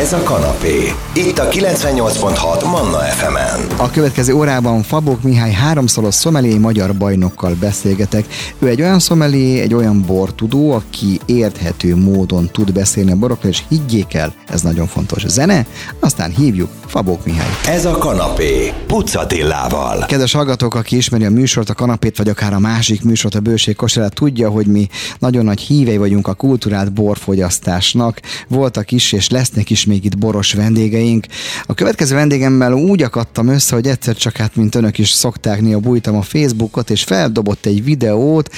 Ez a kanapé. Itt a 98.6 Manna FM-en. A következő órában Fabok Mihály háromszoros szomelié magyar bajnokkal beszélgetek. Ő egy olyan szomelié, egy olyan bortudó, aki érthető módon tud beszélni a borokról, és higgyék el, ez nagyon fontos. Zene, aztán hívjuk Fabok Mihály. Ez a kanapé. Pucatillával. Kedves hallgatók, aki ismeri a műsort, a kanapét, vagy akár a másik műsort, a bőség kosarát, tudja, hogy mi nagyon nagy hívei vagyunk a kultúrát borfogyasztásnak. Voltak is, és lesznek is még itt boros vendégeink. A következő vendégemmel úgy akadtam össze, hogy egyszer csak hát, mint önök is szokták, néha bújtam a Facebookot, és feldobott egy videót.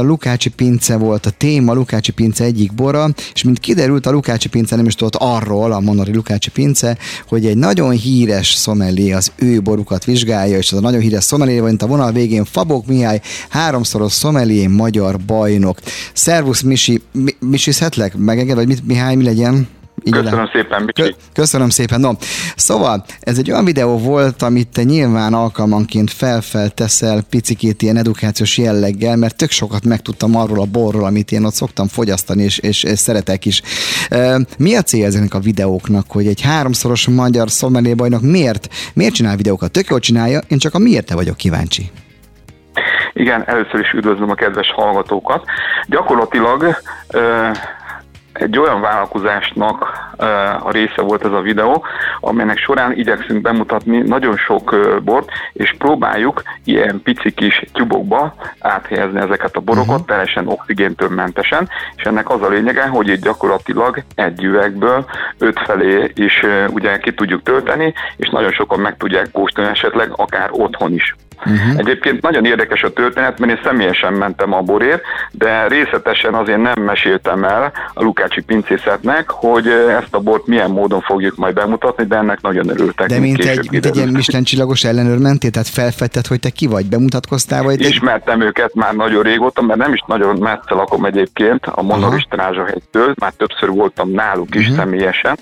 Lukácsi Pince volt a téma, Lukácsi Pince egyik bora, és mint kiderült, a Lukácsi Pince nem is tudott arról, a Monori Lukácsi Pince, hogy egy nagyon híres szomellé az ő borukat vizsgálja, és az a nagyon híres szomellé, mint a vonal végén Fabok Mihály, háromszoros szomellé magyar bajnok. Szervusz Misi, mi, misizhetlek? Megenged, vagy mit, Mihály, mi legyen? Köszönöm oda. szépen, Bicsi. Köszönöm szépen. No, szóval ez egy olyan videó volt, amit te nyilván alkalmanként felfelteszel picikét ilyen edukációs jelleggel, mert tök sokat megtudtam arról a borról, amit én ott szoktam fogyasztani, és, és, és szeretek is. Mi a cél ezeknek a videóknak, hogy egy háromszoros magyar szommelé bajnok miért, miért csinál videókat? Tök jól csinálja, én csak a miért vagyok kíváncsi. Igen, először is üdvözlöm a kedves hallgatókat. Gyakorlatilag egy olyan vállalkozásnak a része volt ez a videó, amelynek során igyekszünk bemutatni nagyon sok bort, és próbáljuk ilyen pici kis tyubokba áthelyezni ezeket a borokat, uh-huh. teljesen oxigéntől mentesen, és ennek az a lényege, hogy itt gyakorlatilag egy üvegből öt felé is ugye ki tudjuk tölteni, és nagyon sokan meg tudják kóstolni esetleg akár otthon is. Uh-huh. Egyébként nagyon érdekes a történet, mert én személyesen mentem a borért, de részletesen azért nem meséltem el a Lukácsi pincészetnek, hogy ezt a bort milyen módon fogjuk majd bemutatni, de ennek nagyon örültek. De mint egy, mint egy ilyen Michelin csillagos ellenőr mentél, tehát felfedted, hogy te ki vagy, bemutatkoztál? Vagy Ismertem őket már nagyon régóta, mert nem is nagyon messze lakom egyébként a Monoris Trázsahegytől, már többször voltam náluk is uh-huh. személyesen,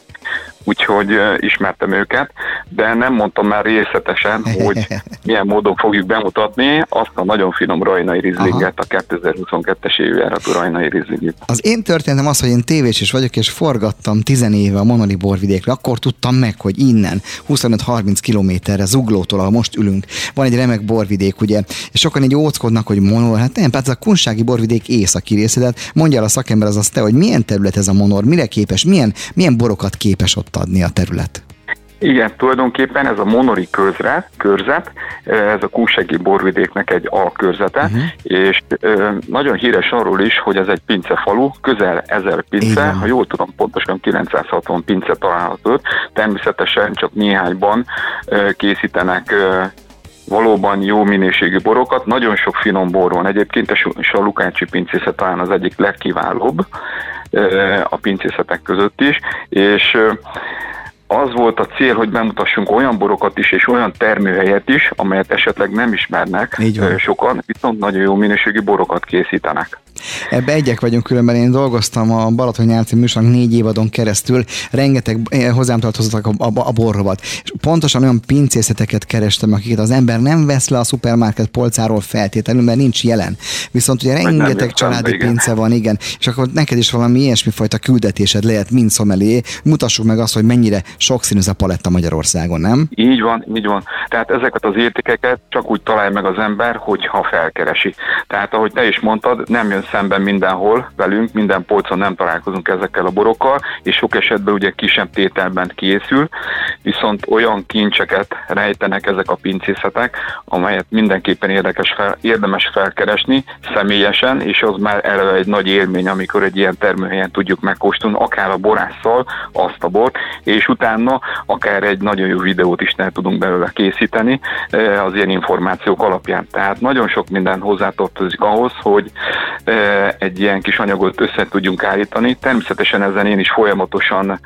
úgyhogy ismertem őket, de nem mondtam már részletesen, hogy milyen módon fogjuk bemutatni azt a nagyon finom rajnai rizlinget, a 2022-es évjáratú rajnai rizlinget. Az én történetem az, hogy én tévés is vagyok, és forgattam 10 éve a Monoli borvidékre, akkor tudtam meg, hogy innen 25-30 kilométerre Zuglótól, ahol most ülünk, van egy remek borvidék, ugye, és sokan így óckodnak, hogy Monor, hát nem, hát ez a kunsági borvidék északi része, de hát mondja el a szakember az azt te, hogy milyen terület ez a Monor, mire képes, milyen, milyen borokat képes ott adni a terület? Igen, tulajdonképpen ez a monori közre, körzet, ez a Kúsegi borvidéknek egy alkörzete, uh-huh. és nagyon híres arról is, hogy ez egy pincefalu, közel ezer pince, Igen. ha jól tudom, pontosan 960 pince található, természetesen csak néhányban készítenek valóban jó minőségű borokat, nagyon sok finom bor van egyébként, és a Lukácsi pincészet talán az egyik legkiválóbb a pincészetek között is, és az volt a cél, hogy bemutassunk olyan borokat is, és olyan termőhelyet is, amelyet esetleg nem ismernek sokan, viszont nagyon jó minőségű borokat készítenek. Ebbe egyek vagyunk különben, én dolgoztam a Balaton nyárci műsornak négy évadon keresztül, rengeteg eh, hozzám tartozottak a, a, a borrovat. És pontosan olyan pincészeteket kerestem, akiket az ember nem vesz le a szupermarket polcáról feltétlenül, mert nincs jelen. Viszont ugye rengeteg családi igen. pince van, igen. És akkor neked is valami ilyesmi fajta küldetésed lehet, mint szomelé. Mutassuk meg azt, hogy mennyire sokszínű a paletta Magyarországon, nem? Így van, így van. Tehát ezeket az értékeket csak úgy találja meg az ember, hogyha felkeresi. Tehát ahogy te is mondtad, nem jön szemben mindenhol velünk, minden polcon nem találkozunk ezekkel a borokkal, és sok esetben ugye kisebb tételben készül, viszont olyan kincseket rejtenek ezek a pincészetek, amelyet mindenképpen érdekes fel, érdemes felkeresni személyesen, és az már eleve egy nagy élmény, amikor egy ilyen termőhelyen tudjuk megkóstolni, akár a borásszal azt a bort, és utána akár egy nagyon jó videót is ne tudunk belőle készíteni eh, az ilyen információk alapján. Tehát nagyon sok minden hozzátartozik ahhoz, hogy eh, egy ilyen kis anyagot össze tudjunk állítani. Természetesen ezen én is folyamatosan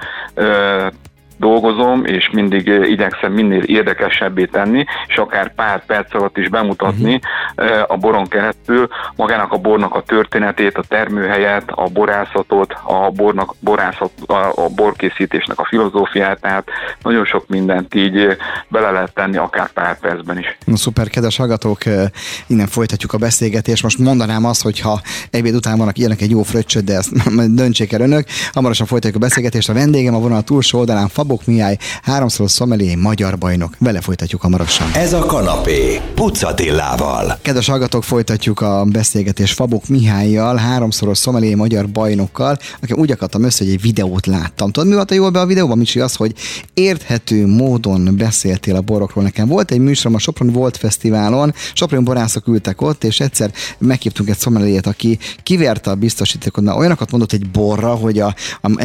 dolgozom, és mindig igyekszem minél érdekesebbé tenni, és akár pár perc alatt is bemutatni uh-huh. a boron keresztül magának a bornak a történetét, a termőhelyet, a borászatot, a bornak, borászat, a, a borkészítésnek a filozófiát, tehát nagyon sok mindent így bele lehet tenni akár pár percben is. Na, szuper, kedves hallgatók, innen folytatjuk a beszélgetést. Most mondanám azt, hogy ha ebéd után vannak ilyenek egy jó fröccsöt, de ezt döntsék el önök. Hamarosan folytatjuk a beszélgetést. A vendégem a vonal túlsó oldalán Fabok Mihály, háromszoros szomelié, magyar bajnok. Vele folytatjuk hamarosan. Ez a kanapé, Pucatillával. Kedves hallgatók, folytatjuk a beszélgetést Fabok Mihályjal, háromszoros szomelié, magyar bajnokkal. Nekem úgy akartam össze, hogy egy videót láttam. Tudod, mi volt a jó be a videóban, Micsi? Az, hogy érthető módon beszéltél a borokról. Nekem volt egy műsorom a Sopron Volt Fesztiválon, Sopron borászok ültek ott, és egyszer meghívtunk egy szomeliét, aki kiverte a biztosítékot. Na, olyanokat mondott egy borra, hogy a,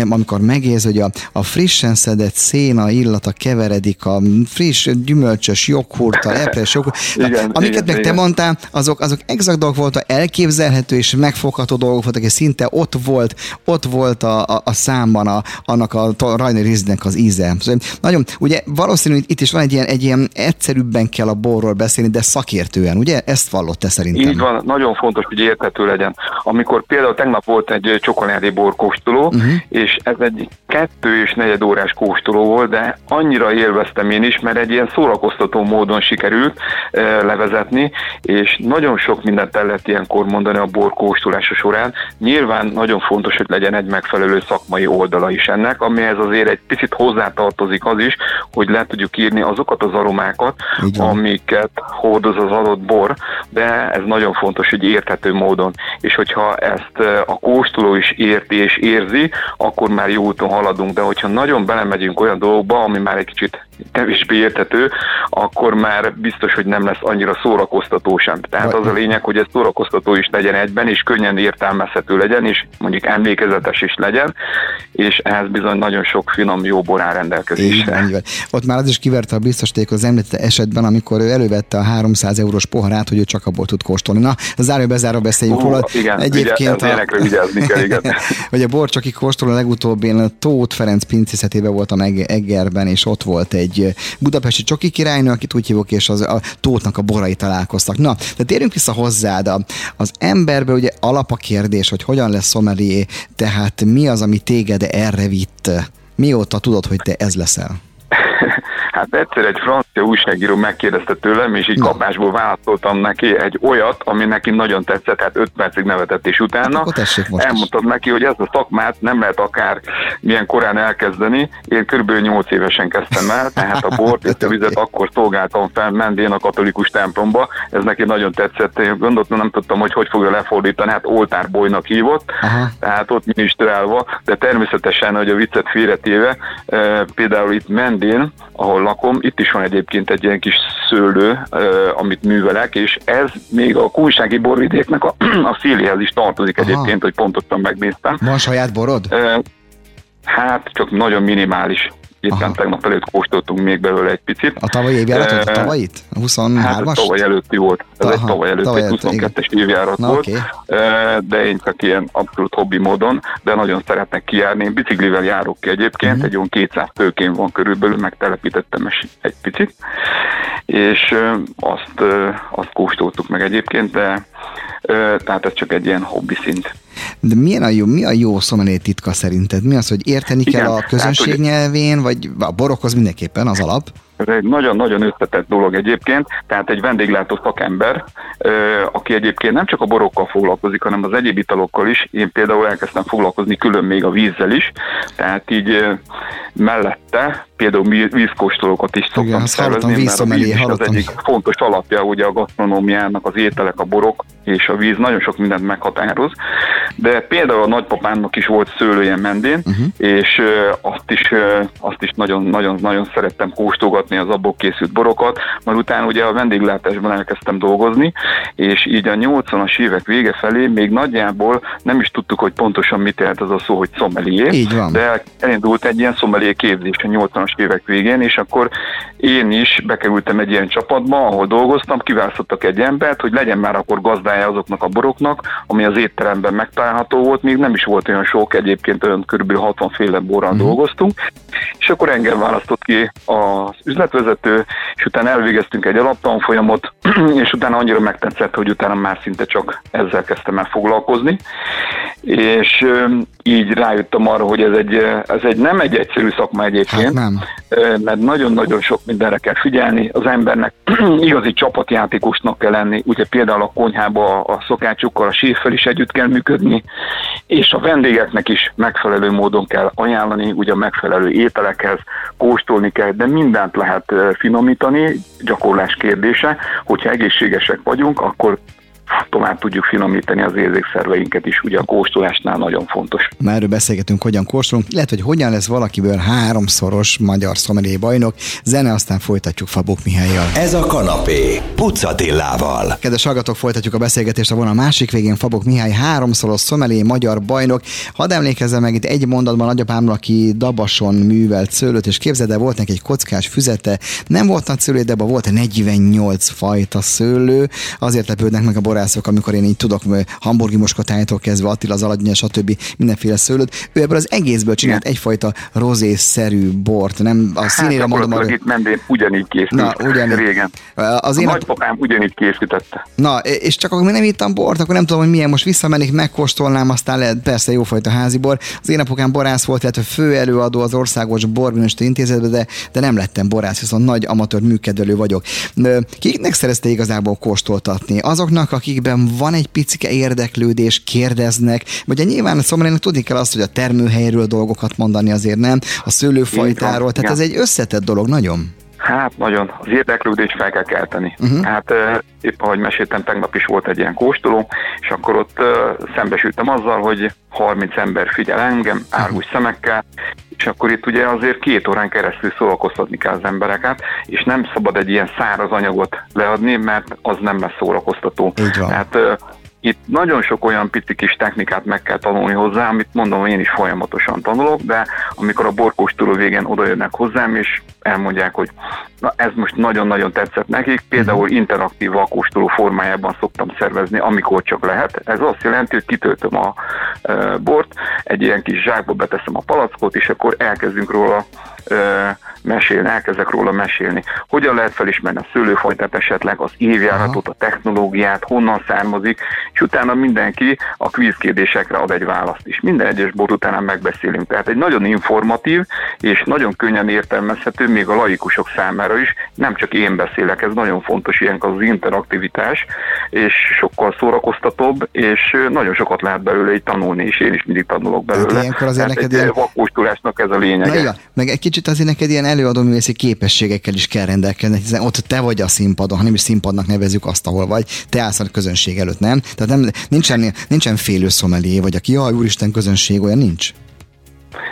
amikor megéz, hogy a, a frissen szedett széna illata keveredik a friss, gyümölcsös joghurttal, epres joghurt. igen, amiket igen, meg igen. te mondtál, azok, azok exakt dolgok voltak, elképzelhető és megfogható dolgok voltak, és szinte ott volt, ott volt a, a, a számban a, annak a Rainer Riznek az íze. Szóval nagyon, ugye valószínű, hogy itt is van egy ilyen, egy ilyen egyszerűbben kell a borról beszélni, de szakértően, ugye? Ezt vallott te szerintem. Így van, nagyon fontos, hogy érthető legyen. Amikor például tegnap volt egy csokoládé borkóstoló, uh-huh. és ez egy kettő és negyed órás kóstoló volt, de annyira élveztem én is, mert egy ilyen szórakoztató módon sikerült e, levezetni, és nagyon sok mindent el lehet ilyenkor mondani a borkóstolása során. Nyilván nagyon fontos, hogy legyen egy megfelelő szakmai oldala is ennek, amihez azért egy picit hozzátartozik az is, hogy le tudjuk írni azokat az aromákat, amiket hordoz az adott bor, de ez nagyon fontos, hogy érthető módon. És hogyha ezt a kóstoló is érti és érzi, akkor már jó úton haladunk, de hogyha nagyon belemegyünk olyan dolgokba, ami kevésbé érthető, akkor már biztos, hogy nem lesz annyira szórakoztató sem. Tehát az a lényeg, hogy ez szórakoztató is legyen egyben, és könnyen értelmezhető legyen, és mondjuk emlékezetes is legyen, és ehhez bizony nagyon sok finom jó bor áll rendelkezésre. Ott már az is kiverte a biztosíték az említett esetben, amikor ő elővette a 300 eurós poharát, hogy ő csak abból tud kóstolni. Na, záró bezáró beszéljünk róla. Igen, Egyébként ugye, a... vigyázni kell, igen. hogy a borcsoki kóstoló legutóbb én Tóth Ferenc pincészetében voltam Egerben, és ott volt egy budapesti csoki királynő, akit úgy hívok, és az, a Tóthnak a borai találkoztak. Na, de térjünk vissza hozzád. Az emberből ugye alap a kérdés, hogy hogyan lesz szomelié, tehát mi az, ami téged erre vitt? Mióta tudod, hogy te ez leszel? Hát egyszer egy francia újságíró megkérdezte tőlem, és így kapásból válaszoltam neki egy olyat, ami neki nagyon tetszett, hát öt percig nevetett, és utána hát elmondtam neki, hogy ezt a szakmát nem lehet akár milyen korán elkezdeni. Én kb. 8 évesen kezdtem el, tehát a bort és a vizet akkor szolgáltam fel Mendén a katolikus templomba. Ez neki nagyon tetszett. Én gondoltam, nem tudtam, hogy hogy fogja lefordítani, hát oltárbolynak hívott, Aha. tehát ott ministrálva, de természetesen, hogy a viccet félretéve, e, például itt Mendén, ahol lakom. Itt is van egyébként egy ilyen kis szőlő, amit művelek, és ez még a kújsági borvidéknek a, a széléhez is tartozik Aha. egyébként, hogy pontosan megnéztem. Van saját borod? Hát csak nagyon minimális. Éppen Aha. tegnap előtt kóstoltunk még belőle egy picit. A tavalyi évjáratot? A tavalyit? A 23-as? Hát a tavaly előtti volt. Ez Aha, egy tavaly előtt, tavaly egy 22-es évjárat Na, volt. Okay. De én csak ilyen abszolút hobbi módon, de nagyon szeretnek kijárni. Én biciklivel járok ki egyébként, uh-huh. egy olyan 200 főkén van körülbelül, megtelepítettem egy picit, és azt, azt kóstoltuk meg egyébként, de tehát ez csak egy ilyen hobbi szint. De milyen a jó, mi a jó szomelé titka szerinted? Mi az, hogy érteni Igen, kell a közönség hát, nyelvén, vagy a borokhoz mindenképpen az alap? Ez egy nagyon-nagyon összetett dolog egyébként, tehát egy vendéglátó szakember, aki egyébként nem csak a borokkal foglalkozik, hanem az egyéb italokkal is. Én például elkezdtem foglalkozni külön még a vízzel is, tehát így mellette például vízkóstolókat is szoktam Igen, szervezni, mert a víz is az egyik fontos alapja ugye a gasztronómiának, az ételek, a borok és a víz nagyon sok mindent meghatároz, de például a nagypapámnak is volt szőlője mendén, uh-huh. és azt is, azt is nagyon, nagyon, nagyon szerettem kóstolgatni az abból készült borokat, majd utána ugye a vendéglátásban elkezdtem dolgozni, és így a 80-as évek vége felé még nagyjából nem is tudtuk, hogy pontosan mit jelent az a szó, hogy sommelier, de elindult egy ilyen sommelier képzés a 80-as évek végén, és akkor én is bekerültem egy ilyen csapatba, ahol dolgoztam, kiválasztottak egy embert, hogy legyen már akkor gazdája azoknak a boroknak, ami az étteremben megtalálható volt, még nem is volt olyan sok, egyébként olyan kb. 60 féle borral uh-huh. dolgoztunk, És akkor engem választott ki az üzletvezető, és utána elvégeztünk egy alaptanfolyamot, és utána annyira megtetszett, hogy utána már szinte csak ezzel kezdtem el foglalkozni, és így rájöttem arra, hogy ez egy, ez egy nem egy egyszerű szakma egyébként, hát nem. Mert nagyon-nagyon sok mindenre kell figyelni, az embernek igazi csapatjátékosnak kell lenni, ugye például a konyhába a szokácsukkal, a séffel is együtt kell működni, és a vendégeknek is megfelelő módon kell ajánlani, ugye a megfelelő ételekhez kóstolni kell, de mindent lehet finomítani, gyakorlás kérdése, hogyha egészségesek vagyunk, akkor tovább tudjuk finomítani az érzékszerveinket is, ugye a kóstolásnál nagyon fontos. Már erről beszélgetünk, hogyan kóstolunk, lehet, hogy hogyan lesz valakiből háromszoros magyar szomelié bajnok, zene, aztán folytatjuk Fabok Mihályjal. Ez a kanapé, Pucatillával. Kedves hallgatók, folytatjuk a beszélgetést, a volna a másik végén Fabok Mihály háromszoros szomelié magyar bajnok. Hadd emlékezzem meg itt egy mondatban nagyapámról, aki Dabason művelt szőlőt, és képzeld el, volt neki egy kockás füzete, nem volt nagy szőlő, de volt 48 fajta szőlő, azért lepődnek meg a bor borászok, amikor én így tudok hamburgi moskotájától kezdve Attila az alagynya, stb. mindenféle szőlőt. Ő ebből az egészből csinált Igen. egyfajta rozé-szerű bort. Nem a hát, színére hát, mondom. Arra... itt mendén ugyanígy készült Na, ugyanígy. régen. Az a én nagypapám ugyanígy készítette. Na, és csak akkor nem ittam bort, akkor nem tudom, hogy milyen most visszamennék, megkóstolnám, aztán lehet persze jófajta házi bor. Az én apukám borász volt, illetve fő előadó az Országos Borminősítő Intézetben, de, de nem lettem borász, viszont nagy amatőr műkedvelő vagyok. Kiknek szerezte igazából kóstoltatni? Azoknak, akik akikben van egy picike érdeklődés, kérdeznek, vagy nyilván a szomorúnak tudni kell azt, hogy a termőhelyről dolgokat mondani azért nem, a szőlőfajtáról, tehát ez egy összetett dolog nagyon. Hát nagyon, az érdeklődést fel kell kelteni. Uh-huh. Hát épp ahogy meséltem, tegnap is volt egy ilyen kóstoló, és akkor ott szembesültem azzal, hogy 30 ember figyel engem, árgus uh-huh. szemekkel, és akkor itt ugye azért két órán keresztül szórakoztatni kell az embereket, és nem szabad egy ilyen száraz anyagot leadni, mert az nem lesz szórakoztató. Tehát itt nagyon sok olyan pici kis technikát meg kell tanulni hozzá, amit mondom, én is folyamatosan tanulok, de amikor a borkóstoló végén odajönnek hozzám, és elmondják, hogy na ez most nagyon-nagyon tetszett nekik, például mhm. interaktív vakóstoló formájában szoktam szervezni, amikor csak lehet. Ez azt jelenti, hogy kitöltöm a e, bort, egy ilyen kis zsákba beteszem a palackot, és akkor elkezdünk róla e, mesélni, elkezdek róla mesélni. Hogyan lehet felismerni a szőlőfajtát esetleg, az évjáratot, a technológiát, honnan származik, és utána mindenki a kvízkérdésekre ad egy választ is. Minden egyes bor után megbeszélünk. Tehát egy nagyon informatív és nagyon könnyen értelmezhető, még a laikusok számára is, nem csak én beszélek, ez nagyon fontos ilyen az interaktivitás, és sokkal szórakoztatóbb, és nagyon sokat lehet belőle így tanulni, és én is mindig tanulok belőle. Tehát ilyenkor azért neked ilyen... ez a lényeg. Na, igen. meg egy kicsit azért neked ilyen előadóművészi képességekkel is kell rendelkezni, hiszen ott te vagy a színpadon, ha nem is színpadnak nevezük azt, ahol vagy, te állsz a közönség előtt, nem? Tehát nem, nincsen, nincsen félő szomelié, vagy aki, jaj, úristen, közönség, olyan nincs.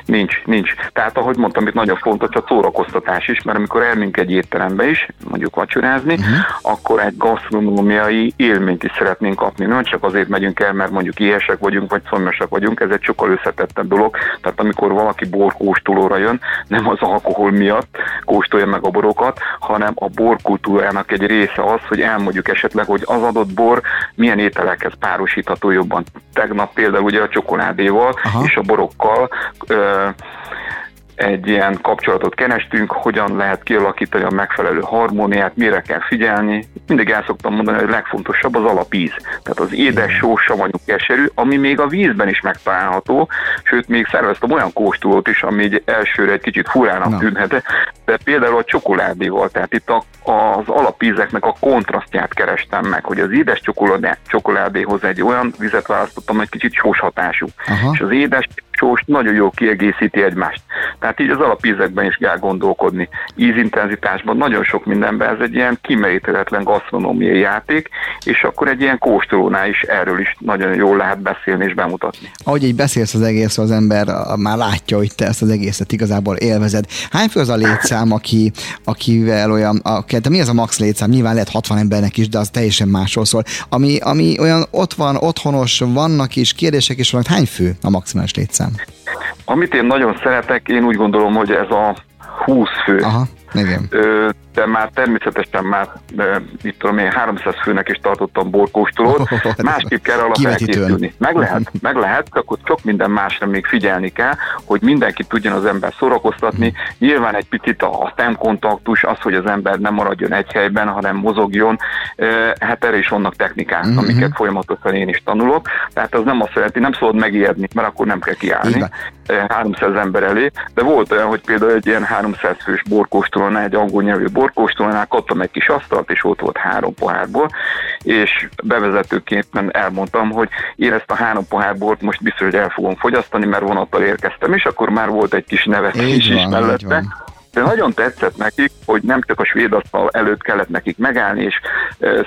Nincs, nincs. Tehát ahogy mondtam, itt nagyon fontos a szórakoztatás is, mert amikor elmink egy étterembe is, mondjuk vacsorázni, uh-huh. akkor egy gasztronómiai élményt is szeretnénk kapni. Nem csak azért megyünk el, mert mondjuk éhesek vagyunk, vagy szomjasak vagyunk, ez egy sokkal összetettebb dolog. Tehát amikor valaki borkóstolóra jön, nem az alkohol miatt kóstolja meg a borokat, hanem a borkultúrának egy része az, hogy elmondjuk esetleg, hogy az adott bor milyen ételekhez párosítható jobban. Tegnap például ugye a csokoládéval Aha. és a borokkal egy ilyen kapcsolatot kerestünk, hogyan lehet kialakítani a megfelelő harmóniát, mire kell figyelni. Mindig el szoktam mondani, hogy a legfontosabb az alapíz. Tehát az édes, só, savanyú, keserű, ami még a vízben is megtalálható, sőt, még szerveztem olyan kóstolót is, ami egy elsőre egy kicsit furának tűnhet, de például a csokoládéval, tehát itt a, az alapízeknek a kontrasztját kerestem meg, hogy az édes csokoládéhoz egy olyan vizet választottam, egy kicsit sós hatású. Aha. És az édes sós nagyon jól kiegészíti egymást. Tehát így az alapízekben is kell gondolkodni. Ízintenzitásban nagyon sok mindenben ez egy ilyen kimeríthetetlen gasztronómiai játék, és akkor egy ilyen kóstolónál is erről is nagyon jól lehet beszélni és bemutatni. Ahogy így beszélsz az egész, az ember már látja, hogy te ezt az egészet igazából élvezed. Hány fő az a létszám, aki, akivel olyan, a, de mi az a max létszám? Nyilván lehet 60 embernek is, de az teljesen másról szól. Ami, ami olyan ott van, otthonos, vannak is, kérdések is vannak. Hány fő a maximális létszám? Amit én nagyon szeretek, én úgy gondolom, hogy ez a 20 fő. Aha, igen. De már természetesen már, mit tudom én, 300 főnek is tartottam borkóstolót. Másképp kell alap elkészülni. Meg lehet, meg lehet, akkor sok minden másra még figyelni kell, hogy mindenki tudjon az ember szórakoztatni. Nyilván egy picit a szemkontaktus, az, hogy az ember nem maradjon egy helyben, hanem mozogjon, hát erre is vannak technikák, mm-hmm. amiket folyamatosan én is tanulok. Tehát az nem azt jelenti, nem szabad megijedni, mert akkor nem kell kiállni. 300 ember elé, de volt olyan, hogy például egy ilyen 300 fős borkóstolónál, egy angol nyelvű borkóstolónál kaptam egy kis asztalt, és ott volt három pohárból, és bevezetőképpen elmondtam, hogy én ezt a három pohár most biztos, hogy el fogom fogyasztani, mert vonattal érkeztem, és akkor már volt egy kis nevetés is mellette de nagyon tetszett nekik, hogy nem csak a svéd asztal előtt kellett nekik megállni, és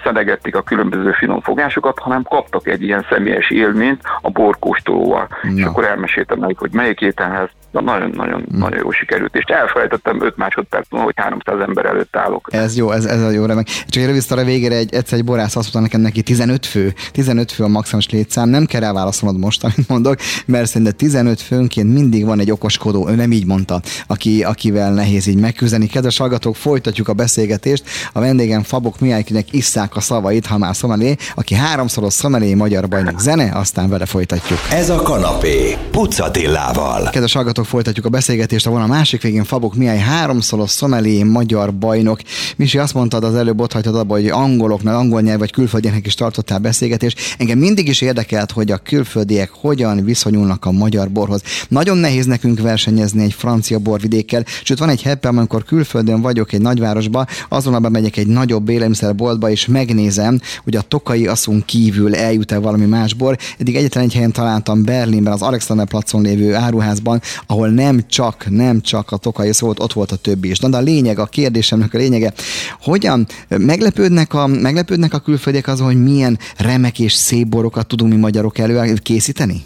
szedegették a különböző finom fogásokat, hanem kaptak egy ilyen személyes élményt a borkóstolóval. No. És akkor elmeséltem nekik, hogy melyik ételhez nagyon-nagyon hmm. nagyon jó sikerült, és elfelejtettem 5 másodperc hogy 300 ember előtt állok. Ez jó, ez, ez a jó remek. Csak egy rövid a végére egy, egyszer egy borász azt mondta nekem neki 15 fő, 15 fő a maximális létszám, nem kell ráválaszolnod most, amit mondok, mert szerintem 15 főnként mindig van egy okoskodó, ő nem így mondta, aki, akivel nehéz így megküzdeni. Kedves hallgatók, folytatjuk a beszélgetést. A vendégem Fabok Mihálykinek isszák a szavait, ha már szomelé, aki háromszoros szomelé magyar bajnok zene, aztán vele folytatjuk. Ez a kanapé, Pucatillával. Kedves hallgatók, folytatjuk a beszélgetést. A a másik végén Fabok Mihály háromszoros szomelé magyar bajnok. Misi azt mondtad az előbb ott hagytad abba, hogy angoloknál, angol nyelv vagy külföldieknek is tartottál beszélgetést. Engem mindig is érdekelt, hogy a külföldiek hogyan viszonyulnak a magyar borhoz. Nagyon nehéz nekünk versenyezni egy francia borvidékkel, sőt van egy heppem, amikor külföldön vagyok egy nagyvárosba, azonnal bemegyek egy nagyobb élelmiszerboltba, és megnézem, hogy a tokai aszunk kívül eljut-e valami más bor. Eddig egyetlen egy helyen találtam Berlinben, az Alexander placon lévő áruházban, ahol nem csak, nem csak a tokai szólt, ott volt a többi is. Na, de a lényeg, a kérdésemnek a lényege, hogyan meglepődnek a, meglepődnek a külföldiek azon, hogy milyen remek és szép borokat tudunk mi magyarok elő készíteni?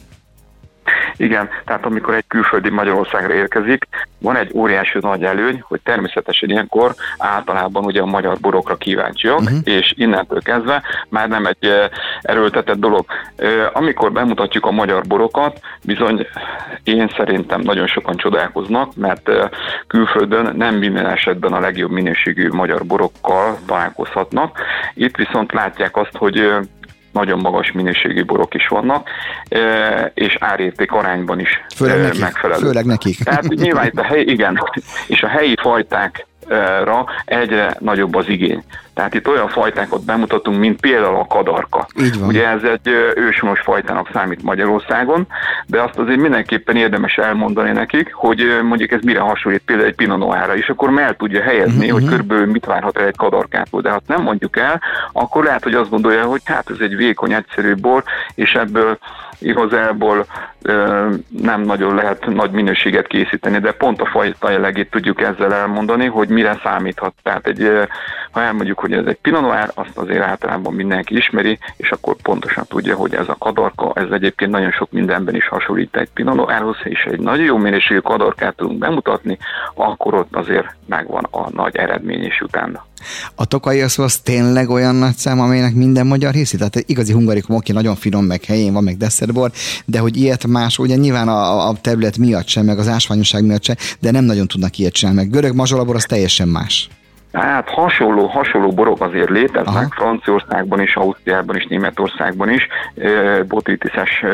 Igen, tehát amikor egy külföldi Magyarországra érkezik, van egy óriási nagy előny, hogy természetesen ilyenkor általában ugye a magyar borokra kíváncsiak, uh-huh. és innentől kezdve már nem egy erőltetett dolog. Amikor bemutatjuk a magyar borokat, bizony én szerintem nagyon sokan csodálkoznak, mert külföldön nem minden esetben a legjobb minőségű magyar borokkal találkozhatnak. Itt viszont látják azt, hogy nagyon magas minőségű borok is vannak, és árérték arányban is főleg nekik, megfelelő. Főleg nekik. Tehát nyilván itt a helyi, igen, és a helyi fajták ra egyre nagyobb az igény. Tehát itt olyan fajtákat bemutatunk, mint például a kadarka. Ugye ez egy őshonos fajtának számít Magyarországon, de azt azért mindenképpen érdemes elmondani nekik, hogy mondjuk ez mire hasonlít például egy Pinot Noirra, és akkor el tudja helyezni, uh-huh. hogy körülbelül mit várhat el egy kadarkától. De ha nem mondjuk el, akkor lehet, hogy azt gondolja, hogy hát ez egy vékony, egyszerű bor, és ebből igazából nem nagyon lehet nagy minőséget készíteni, de pont a fajta jellegét tudjuk ezzel elmondani, hogy mire számíthat. Tehát egy, ha elmondjuk, hogy ez egy Pinot Noir, azt azért általában mindenki ismeri, és akkor pontosan tudja, hogy ez a kadarka, ez egyébként nagyon sok mindenben is hasonlít egy Pinot Noirhoz, és egy nagyon jó minőségű kadarkát tudunk bemutatni, akkor ott azért megvan a nagy eredmény is utána. A tokai az tényleg olyan nagy szám, amelynek minden magyar hiszi? Tehát igazi hungarikum, oké, nagyon finom, meg helyén van, meg desszertbor, de hogy ilyet más, ugye nyilván a, a terület miatt sem, meg az ásványosság miatt sem, de nem nagyon tudnak ilyet csinálni, meg görög mazsolabor az teljesen más. Hát hasonló, hasonló borok azért léteznek, Aha. Franciaországban is, Ausztriában is, Németországban is, botritiszes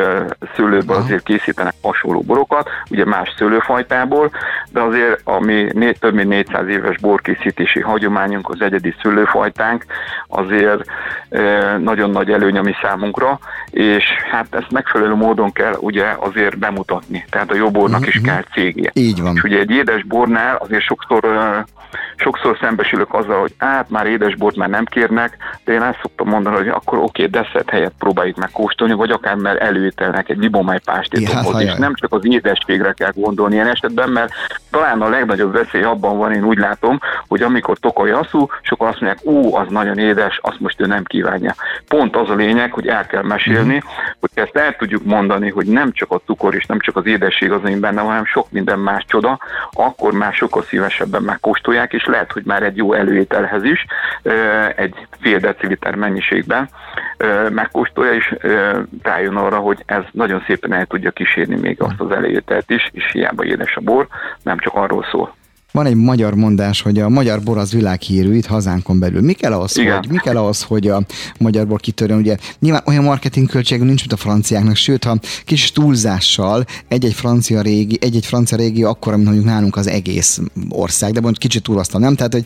szőlőből Aha. azért készítenek hasonló borokat, ugye más szőlőfajtából, de azért ami né, több mint 400 éves borkészítési hagyományunk, az egyedi szőlőfajtánk, azért nagyon nagy előny a mi számunkra, és hát ezt megfelelő módon kell ugye azért bemutatni, tehát a jó bornak uh-huh. is mhm. kell cégje. Így van. És ugye egy édes bornál azért sokszor sokszor szembesülök azzal, hogy át már édesbort már nem kérnek, de én ezt szoktam mondani, hogy akkor oké, okay, desszert helyett próbáljuk meg kóstolni, vagy akár már előételnek egy libomáj pástétomhoz, és nem csak az édességre kell gondolni ilyen esetben, mert talán a legnagyobb veszély abban van, én úgy látom, hogy amikor tokaj asszú, sokan azt mondják, ú, az nagyon édes, azt most ő nem kívánja. Pont az a lényeg, hogy el kell mesélni, uh-huh. hogy ezt el tudjuk mondani, hogy nem csak a cukor és nem csak az édesség az, ami benne van, hanem sok minden más csoda, akkor már sokkal szívesebben megkóstolják, és lehet, hogy már egy jó előételhez is egy fél deciliter mennyiségben megkóstolja, és rájön arra, hogy ez nagyon szépen el tudja kísérni még azt az előételt is, és hiába édes a bor, nem csak arról szól. Van egy magyar mondás, hogy a magyar bor az világhírű itt hazánkon belül. Mi kell ahhoz, Igen. hogy, mi kell ahhoz, hogy a magyar bor kitörjön? Ugye nyilván olyan marketing költségünk nincs, mint a franciáknak, sőt, ha kis túlzással egy-egy francia régi, egy-egy francia régió akkor, mint mondjuk nálunk az egész ország, de most kicsit túloztam, nem? Tehát, hogy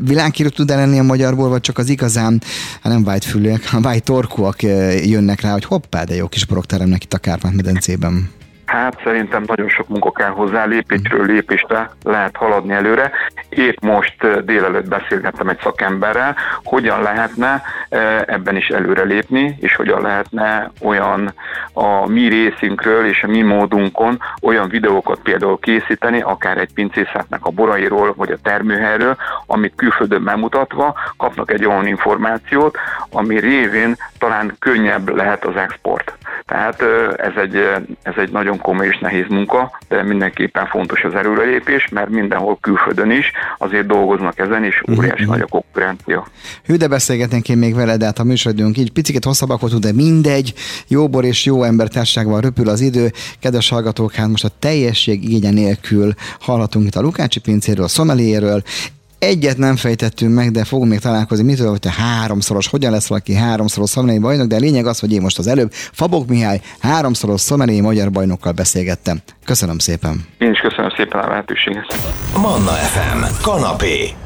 világhírű tud -e lenni a magyar bor, vagy csak az igazán, hát nem vájtfülűek, a vájtorkúak eh, jönnek rá, hogy hoppá, de jó kis borok teremnek itt a Kárpát-medencében. Hát szerintem nagyon sok munka kell hozzá, lépésről lépésre lehet haladni előre. Épp most eh, délelőtt beszélgettem egy szakemberrel, hogyan lehetne eh, ebben is előre lépni, és hogyan lehetne olyan a mi részünkről és a mi módunkon olyan videókat például készíteni, akár egy pincészetnek a borairól, vagy a termőhelyről, amit külföldön bemutatva kapnak egy olyan információt, ami révén talán könnyebb lehet az export. Tehát eh, ez egy, ez egy nagyon komoly és nehéz munka, de mindenképpen fontos az erőrelépés, mert mindenhol külföldön is azért dolgoznak ezen, és óriási uh-huh. nagy a konkurencia. Hű, de beszélgetnénk én még veled, de hát a műsorodunk így picit hosszabbak voltunk, de mindegy, jó bor és jó ember társaságban röpül az idő. Kedves hallgatók, hát most a teljesség igénye nélkül hallhatunk itt a Lukácsi pincéről, a Szomeliéről, Egyet nem fejtettünk meg, de fogunk még találkozni. Mitől, hogy te háromszoros, hogyan lesz valaki háromszoros szomeliai bajnok, de a lényeg az, hogy én most az előbb Fabok Mihály háromszoros szomeliai magyar bajnokkal beszélgettem. Köszönöm szépen. Én is köszönöm szépen a lehetőséget. Manna FM. Kanapé.